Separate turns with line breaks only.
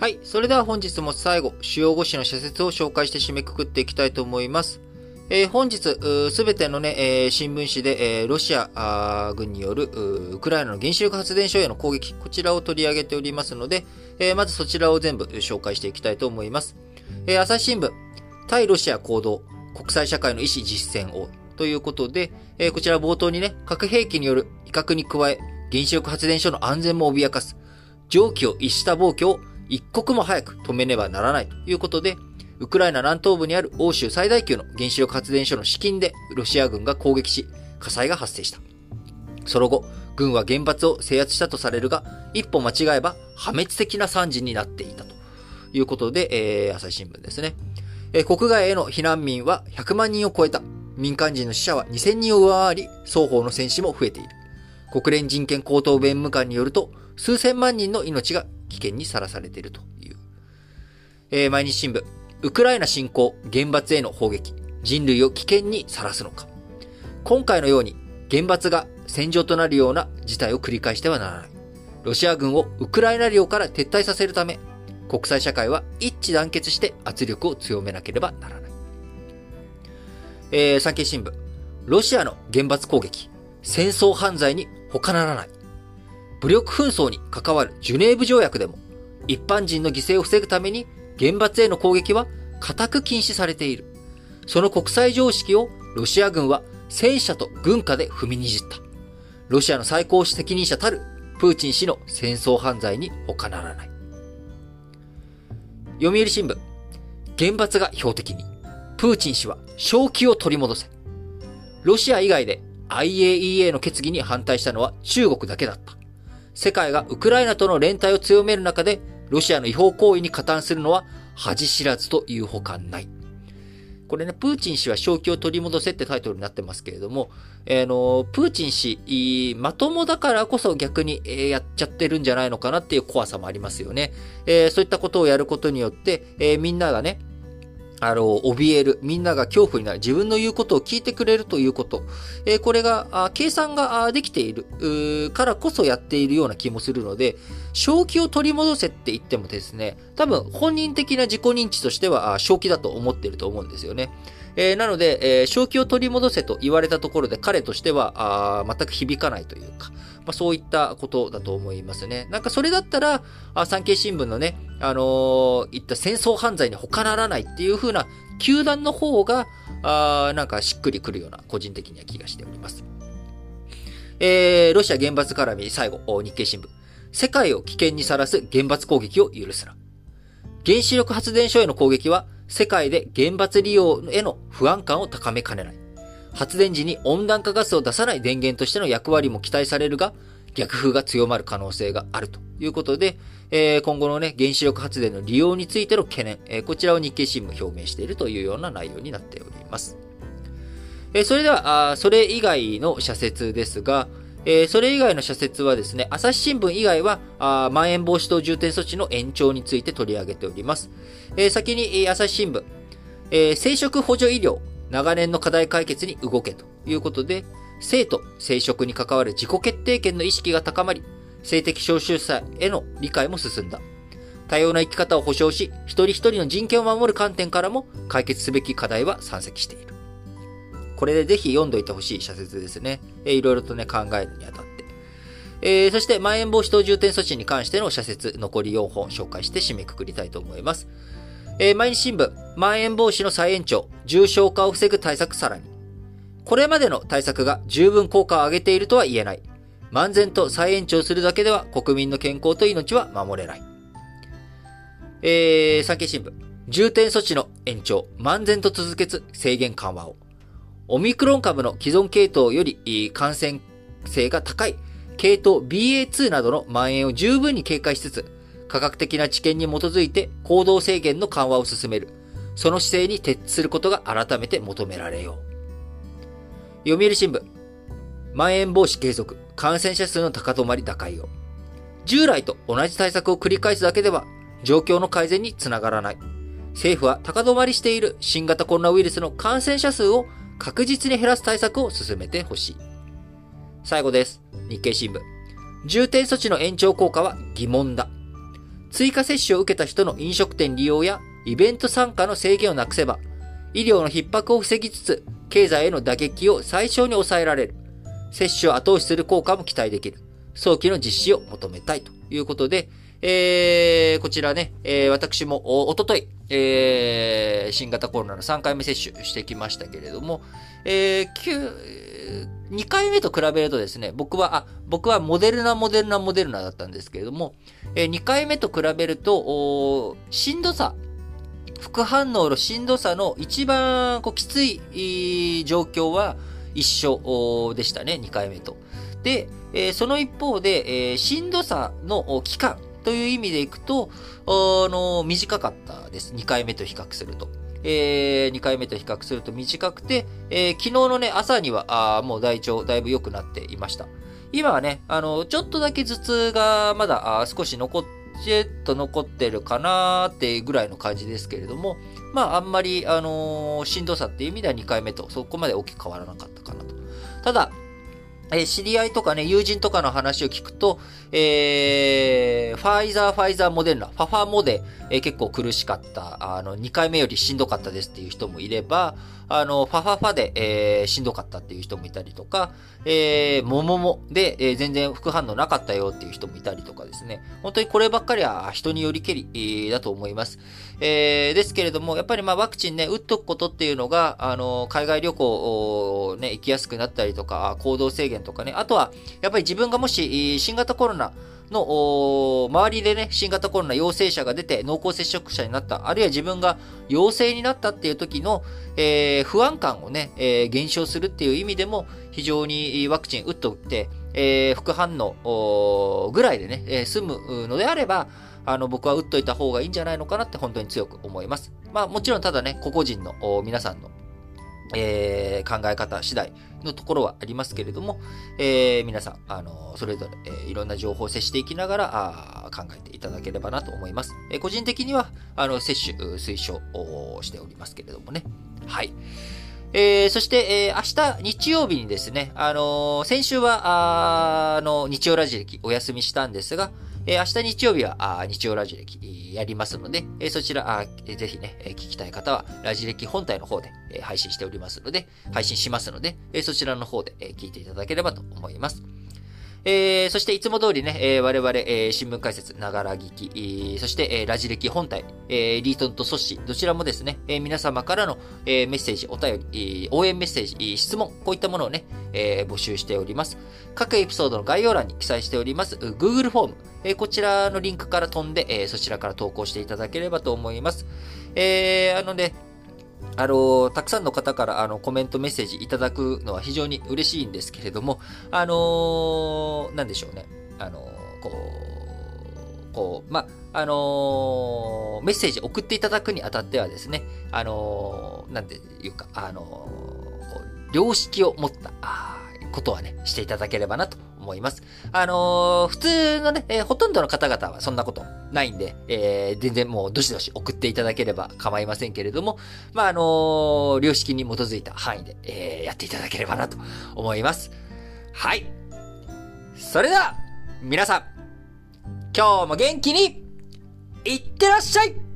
はい。それでは本日も最後、主要語詞の社説を紹介して締めくくっていきたいと思います。えー、本日、すべてのね、えー、新聞紙で、えー、ロシア軍によるウクライナの原子力発電所への攻撃、こちらを取り上げておりますので、えー、まずそちらを全部紹介していきたいと思います。えー、朝日新聞、対ロシア行動、国際社会の意思実践を、ということで、えー、こちら冒頭にね、核兵器による威嚇に加え、原子力発電所の安全も脅かす、蒸気を逸した暴挙を一刻も早く止めねばならないということで、ウクライナ南東部にある欧州最大級の原子力発電所の資金でロシア軍が攻撃し、火災が発生した。その後、軍は原発を制圧したとされるが、一歩間違えば破滅的な惨事になっていたということで、えー、朝日新聞ですね。えー、国外への避難民は100万人を超えた。民間人の死者は2000人を上回り、双方の戦死も増えている。国連人権高等弁務官によると、数千万人の命が危険にさらされているという。えー、毎日新聞。ウクライナ侵攻、原発への砲撃、人類を危険にさらすのか。今回のように原発が戦場となるような事態を繰り返してはならない。ロシア軍をウクライナ領から撤退させるため、国際社会は一致団結して圧力を強めなければならない。えー、産経新聞。ロシアの原発攻撃、戦争犯罪に他ならない。武力紛争に関わるジュネーブ条約でも、一般人の犠牲を防ぐために原発への攻撃は固く禁止されている。その国際常識をロシア軍は戦車と軍歌で踏みにじった。ロシアの最高責任者たるプーチン氏の戦争犯罪に他ならない。読売新聞。原発が標的に。プーチン氏は正気を取り戻せ。ロシア以外で IAEA の決議に反対したのは中国だけだった。世界がウクライナとの連帯を強める中で、ロシアの違法行為に加担するのは恥知らずというほかない。これね、プーチン氏は正気を取り戻せってタイトルになってますけれども、えー、の、プーチン氏、まともだからこそ逆に、えー、やっちゃってるんじゃないのかなっていう怖さもありますよね。えー、そういったことをやることによって、えー、みんながね、あの、怯える。みんなが恐怖になる。自分の言うことを聞いてくれるということ。えー、これが、あ計算ができているからこそやっているような気もするので、正気を取り戻せって言ってもですね、多分本人的な自己認知としては正気だと思っていると思うんですよね。えー、なので、えー、正気を取り戻せと言われたところで彼としてはあ全く響かないというか、まあ、そういったことだと思いますね。なんかそれだったら、あ産経新聞のね、あのー、言った戦争犯罪に他ならないっていう風な球団の方が、あなんかしっくりくるような、個人的には気がしております。えー、ロシア原発絡み最後、日経新聞。世界を危険にさらす原発攻撃を許すな。原子力発電所への攻撃は、世界で原発利用への不安感を高めかねない。発電時に温暖化ガスを出さない電源としての役割も期待されるが、逆風が強まる可能性があるということで、えー、今後のね、原子力発電の利用についての懸念、えー、こちらを日経新聞表明しているというような内容になっております。えー、それでは、あそれ以外の社説ですが、えー、それ以外の社説はですね、朝日新聞以外は、あまん延防止等重点措置の延長について取り上げております。えー、先に、え、朝日新聞、えー、生殖補助医療、長年の課題解決に動けということで、性と生殖に関わる自己決定権の意識が高まり、性的少数者への理解も進んだ。多様な生き方を保障し、一人一人の人権を守る観点からも解決すべき課題は山積している。これでぜひ読んどいてほしい社説ですね。えー、いろいろとね、考えるにあたって。えー、そして、まん延防止等重点措置に関しての社説、残り4本紹介して締めくくりたいと思います。えー、毎日新聞、まん延防止の再延長、重症化を防ぐ対策さらに。これまでの対策が十分効果を上げているとは言えない。漫然と再延長するだけでは国民の健康と命は守れない。えー、産経新聞、重点措置の延長、漫然と続けず制限緩和を。オミクロン株の既存系統より感染性が高い系統 BA2 などの蔓延を十分に警戒しつつ、科学的な知見に基づいて行動制限の緩和を進める。その姿勢に徹することが改めて求められよう。読売新聞。まん延防止継続。感染者数の高止まり打開を。従来と同じ対策を繰り返すだけでは、状況の改善につながらない。政府は高止まりしている新型コロナウイルスの感染者数を確実に減らす対策を進めてほしい。最後です。日経新聞。重点措置の延長効果は疑問だ。追加接種を受けた人の飲食店利用やイベント参加の制限をなくせば、医療の逼迫を防ぎつつ、経済への打撃を最小に抑えられる。接種を後押しする効果も期待できる。早期の実施を求めたいということで、えー、こちらね、えー、私もお、おととい、えー、新型コロナの3回目接種してきましたけれども、えー、2回目と比べるとですね、僕は、あ、僕はモデルナ、モデルナ、モデルナだったんですけれども、えー、2回目と比べると、おしんどさ、副反応のしんどさの一番こうきつい状況は一緒でしたね、2回目と。で、えー、その一方で、えー、しんどさの期間という意味でいくと、あの、短かったです。2回目と比較すると。えー、2回目と比較すると短くて、えー、昨日のね、朝には、あもう大腸だいぶ良くなっていました。今はね、あの、ちょっとだけ頭痛がまだ少し残っ、ちっと残ってるかなーってぐらいの感じですけれども、まあ、あんまり、あのー、しんどさっていう意味では2回目とそこまで大きく変わらなかったかなと。ただ、え知り合いとかね、友人とかの話を聞くと、えー、ファイザー、ファイザー、モデルナ、ファファモで、えー、結構苦しかった、あの、2回目よりしんどかったですっていう人もいれば、あの、ファファファで、えー、しんどかったっていう人もいたりとか、えー、もももで、えー、全然副反応なかったよっていう人もいたりとかですね。本当にこればっかりは人によりけり、だと思います。えー、ですけれども、やっぱりまあワクチンね、打っとくことっていうのが、あの、海外旅行、ね、行きやすくなったりとか、行動制限とかね、あとは、やっぱり自分がもし、新型コロナ、の、周りでね、新型コロナ陽性者が出て濃厚接触者になった、あるいは自分が陽性になったっていう時の、えー、不安感をね、えー、減少するっていう意味でも、非常にワクチン打っとって、えー、副反応ぐらいでね、えー、済むのであれば、あの、僕は打っといた方がいいんじゃないのかなって本当に強く思います。まあもちろんただね、個々人の皆さんのえー、考え方次第のところはありますけれども、えー、皆さん、あのそれぞれ、えー、いろんな情報を接していきながらあ考えていただければなと思います。えー、個人的には、あの、接種推奨をしておりますけれどもね。はい。えー、そして、えー、明日日曜日にですね、あのー、先週は、あの、日曜ラジ歴お休みしたんですが、え、明日日曜日は、あ日曜ラジ歴やりますので、え、そちら、あ、ぜひね、え、聞きたい方は、ラジ歴本体の方で、え、配信しておりますので、配信しますので、え、そちらの方で、え、聞いていただければと思います。えー、そしていつも通りね、えー、我々、えー、新聞解説、ながら聞き、え、そして、えー、ラジ歴本体、えー、リートンとソッシー、どちらもですね、えー、皆様からの、えー、メッセージ、お便り、えー、応援メッセージ、質問、こういったものをね、えー、募集しております。各エピソードの概要欄に記載しております、Google フォーム、え、こちらのリンクから飛んで、え、そちらから投稿していただければと思います。えー、あのね、あの、たくさんの方からあのコメントメッセージいただくのは非常に嬉しいんですけれども、あのなんでしょうね。あのこう、こう、まあ、のー、メッセージ送っていただくにあたってはですね、あのー、なんていうか、あの、良識を持った、ことはね、していただければなと思います。あのー、普通のね、えー、ほとんどの方々はそんなことないんで、えー、全然もうどしどし送っていただければ構いませんけれども、まあ、あの、良識に基づいた範囲で、え、やっていただければなと思います。はい。それでは、皆さん、今日も元気に、いってらっしゃい